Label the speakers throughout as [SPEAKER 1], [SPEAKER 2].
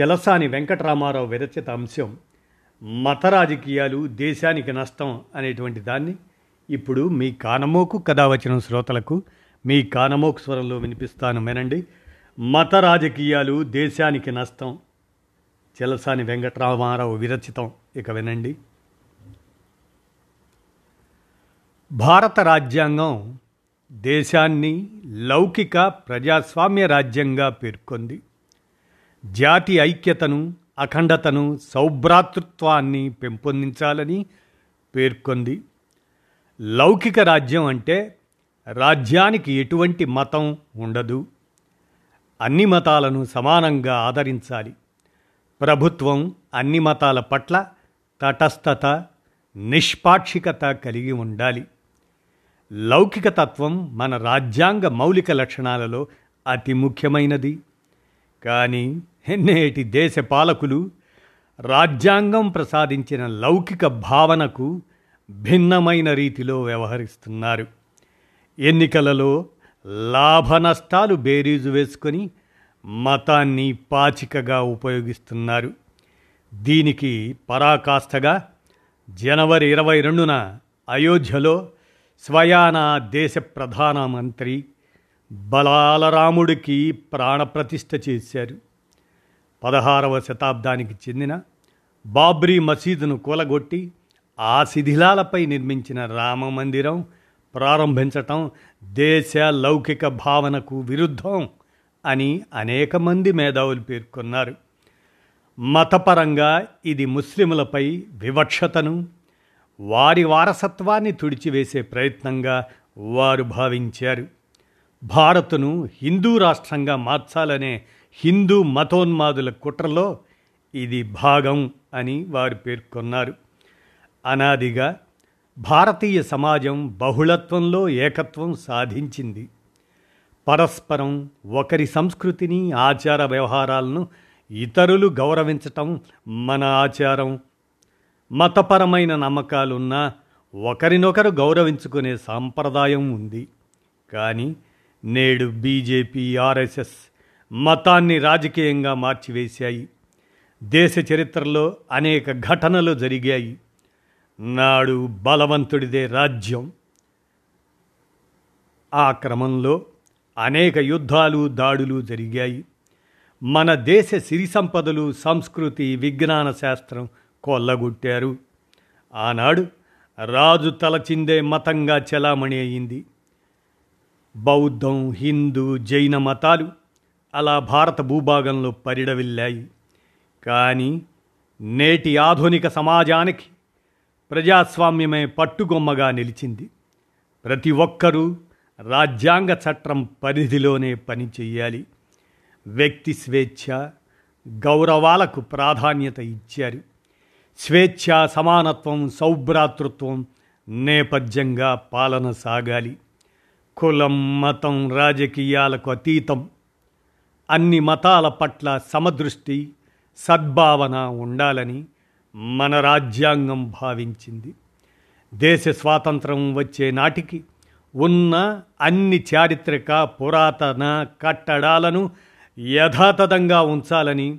[SPEAKER 1] చెలసాని వెంకటరామారావు విరచిత అంశం మత రాజకీయాలు దేశానికి నష్టం అనేటువంటి దాన్ని ఇప్పుడు మీ కానమోకు కథ వచ్చిన శ్రోతలకు మీ కానమోకు స్వరంలో వినిపిస్తాను వినండి. మత రాజకీయాలు దేశానికి నష్టం. చెలసాని వెంకటరామారావు విరచితం. ఇక వినండి. భారత రాజ్యాంగం దేశాన్ని లౌకిక ప్రజాస్వామ్య రాజ్యంగా పేర్కొంది. జాతి ఐక్యతను అఖండతను సౌభ్రాతృత్వాన్ని పెంపొందించాలని పేర్కొంది. లౌకిక రాజ్యం అంటే రాజ్యానికి ఎటువంటి మతం ఉండదు. అన్ని మతాలను సమానంగా ఆదరించాలి. ప్రభుత్వం అన్ని మతాల పట్ల తటస్థత నిష్పాక్షికత కలిగి ఉండాలి. లౌకిక తత్వం మన రాజ్యాంగ మౌలిక లక్షణాలలో అతి ముఖ్యమైనది. కానీ నేటి దేశ పాలకులు రాజ్యాంగం ప్రసాదించిన లౌకిక భావనకు భిన్నమైన రీతిలో వ్యవహరిస్తున్నారు. ఎన్నికలలో లాభ నష్టాలు బేరీజు వేసుకొని మతాన్ని పాచికగా ఉపయోగిస్తున్నారు. దీనికి పరాకాష్ఠగా జనవరి ఇరవై రెండున అయోధ్యలో స్వయాన దేశ ప్రధానమంత్రి బలాలరాముడికి ప్రాణప్రతిష్ఠ చేశారు. పదహారవ శతాబ్దానికి చెందిన బాబ్రీ మసీదును కూలగొట్టి ఆ శిథిలాలపై నిర్మించిన రామ మందిరం ప్రారంభించటం దేశ లౌకిక భావనకు విరుద్ధం అని అనేక మంది మేధావులు పేర్కొన్నారు. మతపరంగా ఇది ముస్లిములపై వివక్షతను వారి వారసత్వాన్ని తుడిచివేసే ప్రయత్నంగా వారు భావించారు. భారత్ను హిందూ రాష్ట్రంగా మార్చాలనే హిందూ మతోన్మాదుల కుట్రలో ఇది భాగం అని వారు పేర్కొన్నారు. అనాదిగా భారతీయ సమాజం బహుళత్వంలో ఏకత్వం సాధించింది. పరస్పరం ఒకరి సంస్కృతిని ఆచార వ్యవహారాలను ఇతరులు గౌరవించటం మన ఆచారం. మతపరమైన నమ్మకాలున్నా ఒకరినొకరు గౌరవించుకునే సాంప్రదాయం ఉంది. కానీ నేడు బీజేపీ ఆర్ఎస్ఎస్ మతాన్ని రాజకీయంగా మార్చివేశాయి. దేశ చరిత్రలో అనేక ఘటనలు జరిగాయి. నాడు బలవంతుడిదే రాజ్యం. ఆ క్రమంలో అనేక యుద్ధాలు దాడులు జరిగాయి. మన దేశ సిరి సంపదలు సంస్కృతి విజ్ఞాన శాస్త్రం కొల్లగొట్టారు. ఆనాడు రాజు తలచిందే మతంగా చెలామణి అయింది. బౌద్ధం హిందూ జైన మతాలు అలా భారత భూభాగంలో పరిడవిల్లాయి. కానీ నేటి ఆధునిక సమాజానికి ప్రజాస్వామ్యమే పట్టుగొమ్మగా నిలిచింది. ప్రతి ఒక్కరూ రాజ్యాంగ చట్టం పరిధిలోనే పనిచేయాలి వ్యక్తి స్వేచ్ఛ గౌరవాలకు ప్రాధాన్యత ఇచ్చారు. స్వేచ్ఛ సమానత్వం సౌభ్రాతృత్వం నేపథ్యంగా పాలన సాగాలి. కులం మతం రాజకీయాలకు అతీతం. అన్ని మతాల పట్ల సమదృష్టి సద్భావన ఉండాలని మన రాజ్యాంగం భావించింది. దేశ స్వాతంత్రం వచ్చే నాటికి ఉన్న అన్ని చారిత్రక పురాతన కట్టడాలను యథాతథంగా ఉంచాలని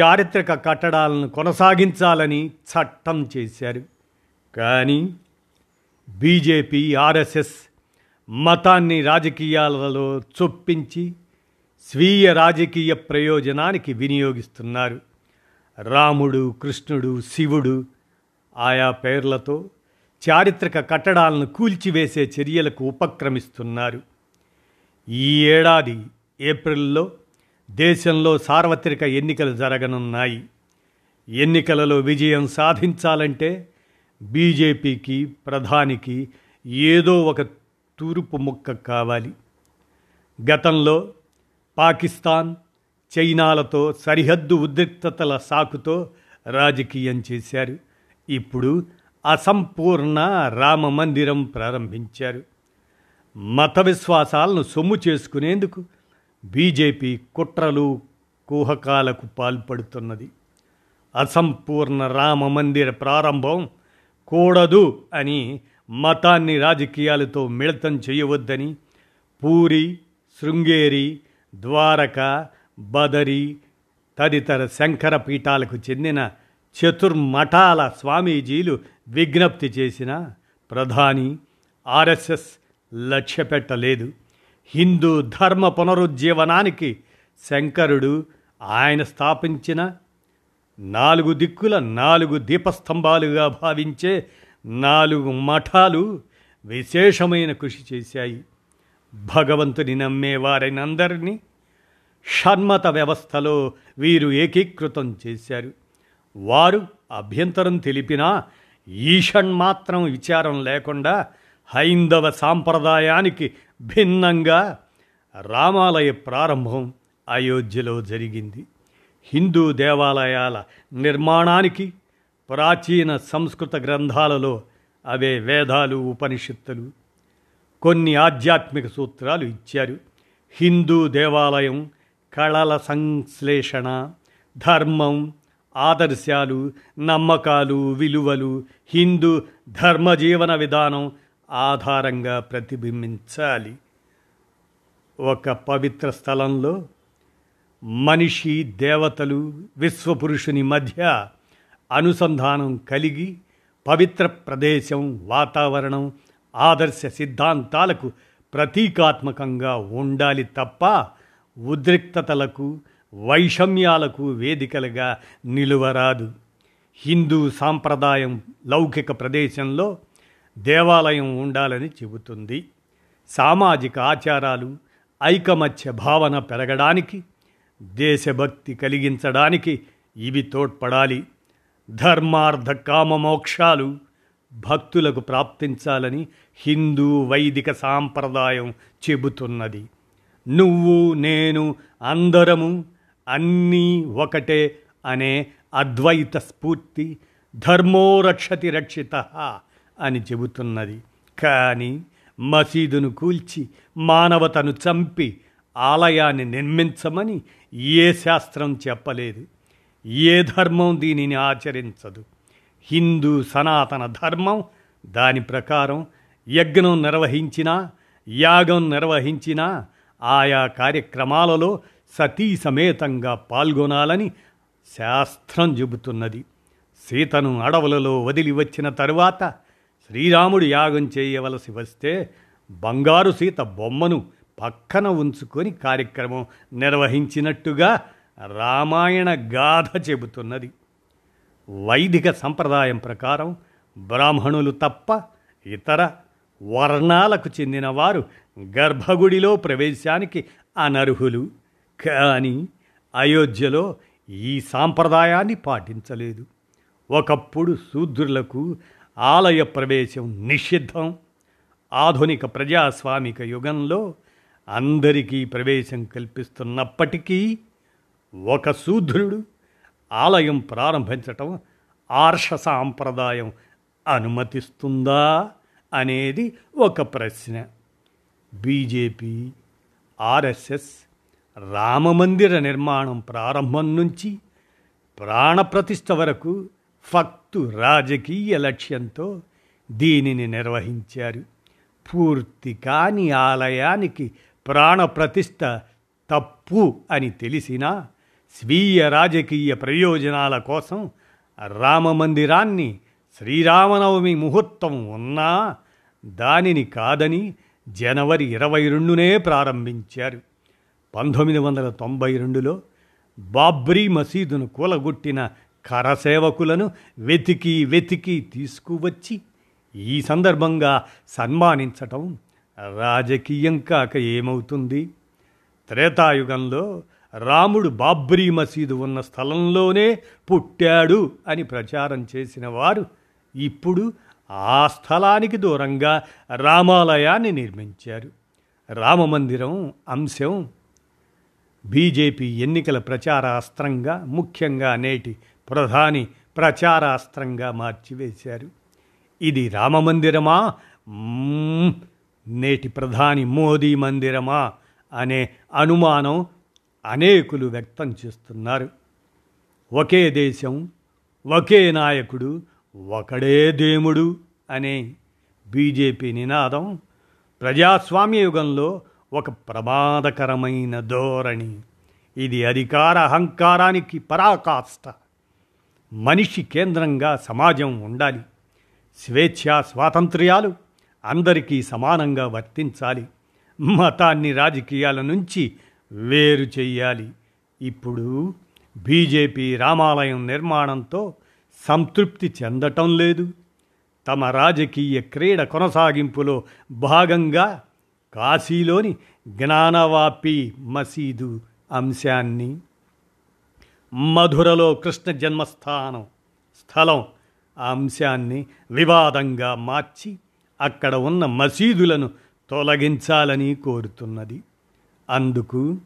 [SPEAKER 1] చారిత్రక కట్టడాలను కొనసాగించాలని చట్టం చేశారు. కానీ బీజేపీ ఆర్ఎస్ఎస్ మతాన్ని రాజకీయాలలో చొప్పించి స్వీయ రాజకీయ ప్రయోజనానికి వినియోగిస్తున్నారు. రాముడు కృష్ణుడు శివుడు ఆయా పేర్లతో చారిత్రక కట్టడాలను కూల్చివేసే చర్యలకు ఉపక్రమిస్తున్నారు. ఈ ఏడాది ఏప్రిల్లో దేశంలో సార్వత్రిక ఎన్నికలు జరగనున్నాయి. ఎన్నికలలో విజయం సాధించాలంటే బీజేపీకి ప్రధానికి ఏదో ఒక తూర్పు ముక్క కావాలి. గతంలో పాకిస్తాన్ చైనాలతో సరిహద్దు ఉద్రిక్తతల సాకుతో రాజకీయం చేశారు. ఇప్పుడు అసంపూర్ణ రామ మందిరం ప్రారంభించారు. మత విశ్వాసాలను సొమ్ము చేసుకునేందుకు బీజేపీ కుట్రలు కుహకాలకు పాల్పడుతున్నది. అసంపూర్ణ రామ మందిర ప్రారంభం కూడదు అని మతాన్ని రాజకీయాలతో మిళితం చేయవద్దని పూరి శృంగేరి ద్వారక బదరి తదితర శంకర పీఠాలకు చెందిన చతుర్మఠాల స్వామీజీలు విజ్ఞప్తి చేసిన ప్రధాని ఆర్ఎస్ఎస్ లక్ష్యపెట్టలేదు. హిందూ ధర్మ పునరుజ్జీవనానికి శంకరుడు ఆయన స్థాపించిన నాలుగు దిక్కుల నాలుగు దీపస్తంభాలుగా భావించే నాలుగు మఠాలు విశేషమైన కృషి చేశాయి. భగవంతుని నమ్మే వారినందరినీ షణ్మత వ్యవస్థలో వీరు ఏకీకృతం చేశారు. వారు అభ్యంతరం తెలిపినా ఈషణ్ మాత్రం విచారం లేకుండా హైందవ సాంప్రదాయానికి భిన్నంగా రామాలయ ప్రారంభం అయోధ్యలో జరిగింది. హిందూ దేవాలయాల నిర్మాణానికి ప్రాచీన సంస్కృత గ్రంథాలలో అవే వేదాలు ఉపనిషత్తులు కొన్ని ఆధ్యాత్మిక సూత్రాలు ఇచ్చారు. హిందూ దేవాలయం కళల సంశ్లేషణ ధర్మం ఆదర్శాలు నమ్మకాలు విలువలు హిందూ ధర్మజీవన విధానం ఆధారంగా ప్రతిబింబించాలి. ఒక పవిత్ర స్థలంలో మనిషి దేవతలు విశ్వపురుషుని మధ్య అనుసంధానం కలిగి పవిత్ర ప్రదేశం వాతావరణం ఆదర్శ సిద్ధాంతాలకు ప్రతీకాత్మకంగా ఉండాలి తప్ప ఉద్రిక్తతలకు వైషమ్యాలకు వేదికలుగా నిలువరాదు. హిందూ సాంప్రదాయం లౌకిక ప్రదేశంలో దేవాలయం ఉండాలని చెబుతుంది. సామాజిక ఆచారాలు ఐకమత్య భావన పెరగడానికి దేశభక్తి కలిగించడానికి ఇవి తోడ్పడాలి. ధర్మార్థ కామ మోక్షాలు భక్తులకు ప్రాప్తించాలని హిందూ వైదిక సాంప్రదాయం చెబుతున్నది. నువ్వు నేను అందరము అన్నీ ఒకటే అనే అద్వైత స్ఫూర్తి ధర్మో రక్షతి రక్షిత అని చెబుతున్నది. కానీ మసీదును కూల్చి మానవతను చంపి ఆలయాన్ని నిర్మించమని ఏ శాస్త్రం చెప్పలేదు. ఏ ధర్మం దీనిని ఆచరించదు. హిందూ సనాతన ధర్మం దాని ప్రకారం యజ్ఞం నిర్వహించినా యాగం నిర్వహించినా ఆయా కార్యక్రమాలలో సతీ సమేతంగా పాల్గొనాలని శాస్త్రం చెబుతున్నది. సీతను అడవులలో వదిలి వచ్చిన తరువాత శ్రీరాముడు యాగం చేయవలసి వస్తే బంగారు సీత బొమ్మను పక్కన ఉంచుకొని కార్యక్రమం నిర్వహించినట్టుగా రామాయణ గాథ చెబుతున్నది. వైదిక సంప్రదాయం ప్రకారం బ్రాహ్మణులు తప్ప ఇతర వర్ణాలకు చెందిన వారు గర్భగుడిలో ప్రవేశానికి అనర్హులు. కానీ అయోధ్యలో ఈ సాంప్రదాయాన్ని పాటించలేదు. ఒకప్పుడు శూద్రులకు ఆలయ ప్రవేశం నిషిద్ధం. ఆధునిక ప్రజాస్వామిక యుగంలో అందరికీ ప్రవేశం కల్పిస్తున్నప్పటికీ ఒక శూద్రుడు ఆలయం ప్రారంభించటం ఆర్ష సాంప్రదాయం అనుమతిస్తుందా అనేది ఒక ప్రశ్న. బీజేపీ ఆర్ఎస్ఎస్ రామమందిర నిర్మాణం ప్రారంభం నుంచి ప్రాణప్రతిష్ఠ వరకు ఫక్తు రాజకీయ లక్ష్యంతో దీనిని నిర్వహించారు. పూర్తి కాని ఆలయానికి ప్రాణప్రతిష్ఠ తప్పు అని తెలిసినా స్వీయ రాజకీయ ప్రయోజనాల కోసం రామమందిరాన్ని శ్రీరామనవమి ముహూర్తం ఉన్నా దానిని కాదని జనవరి ఇరవై రెండునే ప్రారంభించారు. పంతొమ్మిది వందల తొంభై రెండులో బాబ్రీ మసీదును కూలగొట్టిన కరసేవకులను వెతికి వెతికి తీసుకువచ్చి ఈ సందర్భంగా సన్మానించటం రాజకీయం కాక ఏమవుతుంది? త్రేతాయుగంలో రాముడు బాబ్రీ మసీదు ఉన్న స్థలంలోనే పుట్టాడు అని ప్రచారం చేసిన వారు ఇప్పుడు ఆ స్థలానికి దూరంగా రామాలయాన్ని నిర్మించారు. రామమందిరం అంశం బీజేపీ ఎన్నికల ప్రచార అస్త్రంగా ముఖ్యంగా నేటి ప్రధాని ప్రచారాస్త్రంగా మార్చివేశారు. ఇది రామమందిరమా? నేటి ప్రధాని మోదీ మందిరమా? అనే అనుమానం అనేకులు వ్యక్తం చేస్తున్నారు. ఒకే దేశం ఒకే నాయకుడు ఒకడే దేముడు అనే బీజేపీ నినాదం ప్రజాస్వామ్య యుగంలో ఒక ప్రమాదకరమైన ధోరణి. ఇది అధికార అహంకారానికి పరాకాష్ట. మనిషి కేంద్రంగా సమాజం ఉండాలి. స్వేచ్ఛ స్వాతంత్ర్యాలు అందరికీ సమానంగా వర్తించాలి. మతాన్ని రాజకీయాల నుంచి వేరు చెయ్యాలి. ఇప్పుడు బీజేపీ రామాలయం నిర్మాణంతో సంతృప్తి చెందటం లేదు. తమ రాజకీయ క్రీడ కొనసాగింపులో భాగంగా కాశీలోని జ్ఞానవాపి మసీదు అంశాన్ని మధురలో కృష్ణ జన్మస్థానం స్థలం ఆ అంశాన్ని వివాదంగా మార్చి అక్కడ ఉన్న మసీదులను తొలగించాలని కోరుతున్నది. అందుకు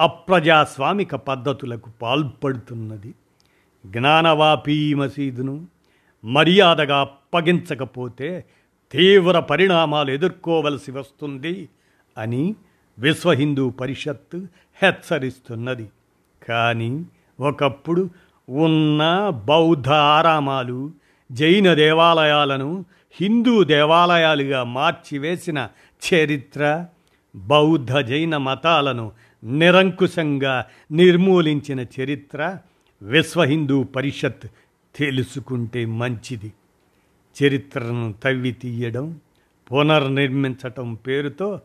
[SPEAKER 1] అప్రజాస్వామిక పద్ధతులకు పాల్పడుతున్నది. జ్ఞానవాపీ మసీదును మర్యాదగా అప్పగించకపోతే తీవ్ర పరిణామాలు ఎదుర్కోవలసి వస్తుంది అని విశ్వ హిందూ పరిషత్ హెచ్చరిస్తున్నది. కానీ ఒకప్పుడు ఉన్న బౌద్ధ ఆరామాలు జైన దేవాలయాలను హిందూ దేవాలయాలుగా మార్చివేసిన చరిత్ర బౌద్ధ జైన మతాలను నిరంకుశంగా నిర్మూలించిన చరిత్ర విశ్వ హిందూ పరిషత్ తెలుసుకుంటే మంచిది. చరిత్రను తవ్వి తీయడం పునర్నిర్మించటం పేరుతో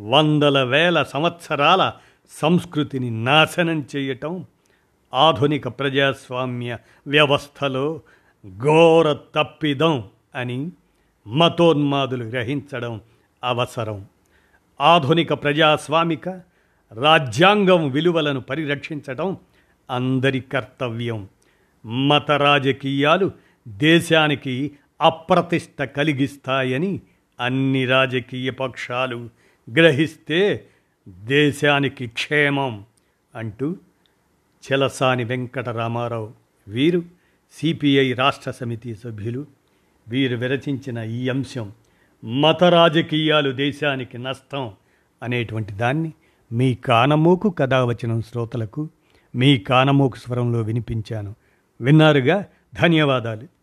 [SPEAKER 1] వందల వేల సంవత్సరాల సంస్కృతిని నాశనం చేయటం ఆధునిక ప్రజాస్వామ్య వ్యవస్థలో ఘోర తప్పిదం అని మతోన్మాదులు గ్రహించడం అవసరం. ఆధునిక ప్రజాస్వామిక రాజ్యాంగం విలువలను పరిరక్షించడం అందరి కర్తవ్యం. మత రాజకీయాలు దేశానికి అప్రతిష్ట కలిగిస్తాయని అన్ని రాజకీయ పక్షాలు గ్రహిస్తే దేశానికి క్షేమం అంటూ చెలసాని వెంకటరామారావు వీరు సిపిఐ రాష్ట్ర సమితి సభ్యులు వీరు విరచించిన ఈ అంశం. మత రాజకీయాలు దేశానికి నష్టం అనేటువంటి దాన్ని మీ కానమోకు కథావచనం శ్రోతలకు మీ కానమోకు స్వరంలో వినిపించాను. విన్నారుగా? ధన్యవాదాలు.